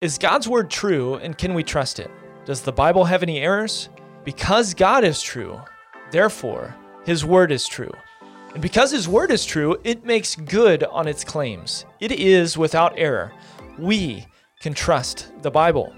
Is God's word true and can we trust it? Does the Bible have any errors? Because God is true, therefore, his word is true. And because his word is true, it makes good on its claims. It is without error. We can trust the Bible.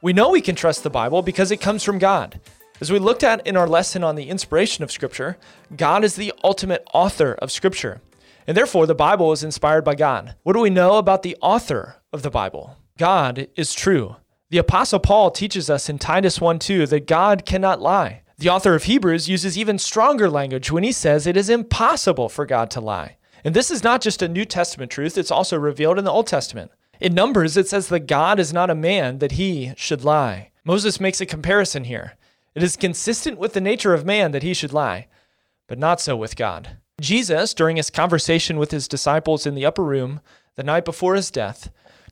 We know we can trust the Bible because it comes from God. As we looked at in our lesson on the inspiration of Scripture, God is the ultimate author of Scripture. And therefore, the Bible is inspired by God. What do we know about the author of the Bible? God is true. The Apostle Paul teaches us in Titus 1 2 that God cannot lie. The author of Hebrews uses even stronger language when he says it is impossible for God to lie. And this is not just a New Testament truth, it's also revealed in the Old Testament. In Numbers, it says that God is not a man that he should lie. Moses makes a comparison here. It is consistent with the nature of man that he should lie, but not so with God. Jesus, during his conversation with his disciples in the upper room the night before his death,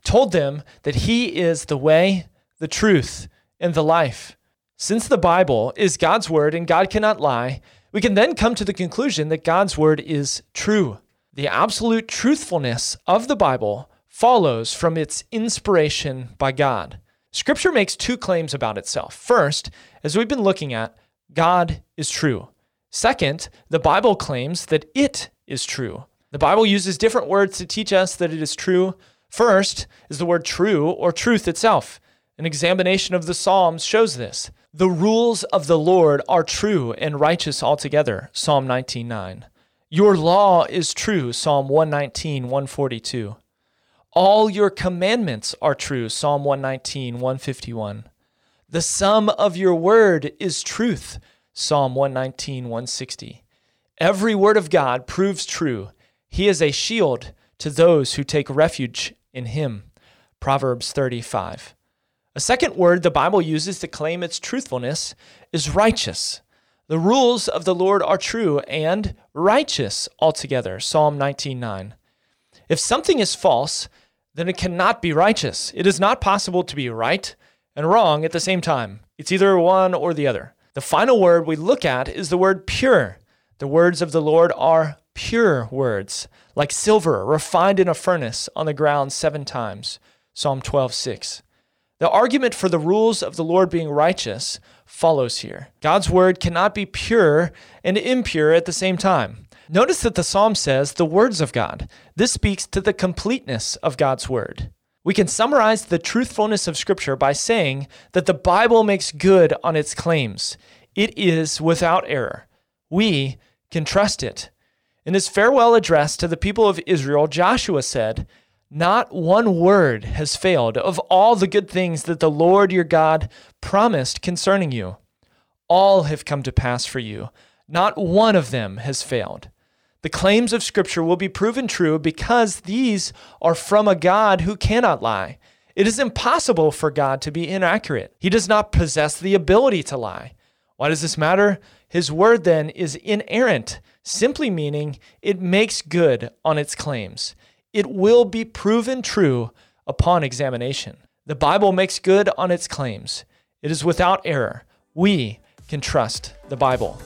told them that he is the way, the truth, and the life. Since the Bible is God's word and God cannot lie, we can then come to the conclusion that God's word is true. The absolute truthfulness of the Bible follows from its inspiration by God. Scripture makes two claims about itself. First, as we've been looking at, God is true. Second, the Bible claims that it is true. The Bible uses different words to teach us that it is true, First is the word true or truth itself. An examination of the Psalms shows this. The rules of the Lord are true and righteous altogether. Psalm 19:9. Your law is true. Psalm 119, 142. All your commandments are true. Psalm 119, 151. The sum of your word is truth. Psalm 119, 160. Every word of God proves true. He is a shield to those who take refuge in him. Proverbs 35. A second word the Bible uses to claim its truthfulness is righteous. The rules of the Lord are true and righteous altogether. Psalm 19:9. If something is false, then it cannot be righteous. It is not possible to be right and wrong at the same time. It's either one or the other. The final word we look at is the word pure. The words of the Lord are pure words, like silver refined in a furnace on the ground seven times. Psalm 12:6. The argument for the rules of the Lord being righteous follows here. God's word cannot be pure and impure at the same time. Notice that the psalm says the words of God. This speaks to the completeness of God's word. We can summarize the truthfulness of Scripture by saying that the Bible makes good on its claims. It is without error. We can trust it. In his farewell address to the people of Israel, Joshua said, Not one word has failed of all the good things that the Lord your God promised concerning you. All have come to pass for you. Not one of them has failed. The claims of Scripture will be proven true because these are from a God who cannot lie. It is impossible for God to be inaccurate. He does not possess the ability to lie. Why does this matter? His word then is inerrant simply meaning it makes good on its claims. It will be proven true upon examination. The Bible makes good on its claims. It is without error. We can trust the Bible.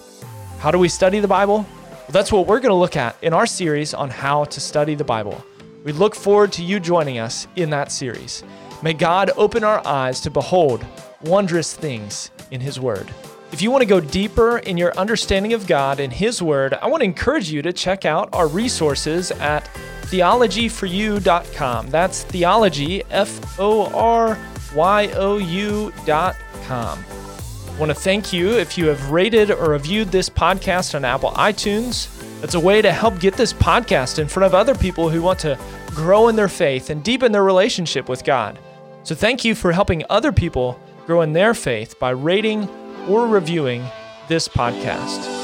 How do we study the Bible? Well, that's what we're going to look at in our series on how to study the Bible. We look forward to you joining us in that series. May God open our eyes to behold wondrous things in His Word. If you want to go deeper in your understanding of God and His Word, I want to encourage you to check out our resources at theologyforyou.com. That's theology, F O R Y O U.com. I want to thank you if you have rated or reviewed this podcast on Apple iTunes. That's a way to help get this podcast in front of other people who want to grow in their faith and deepen their relationship with God. So, thank you for helping other people grow in their faith by rating or reviewing this podcast.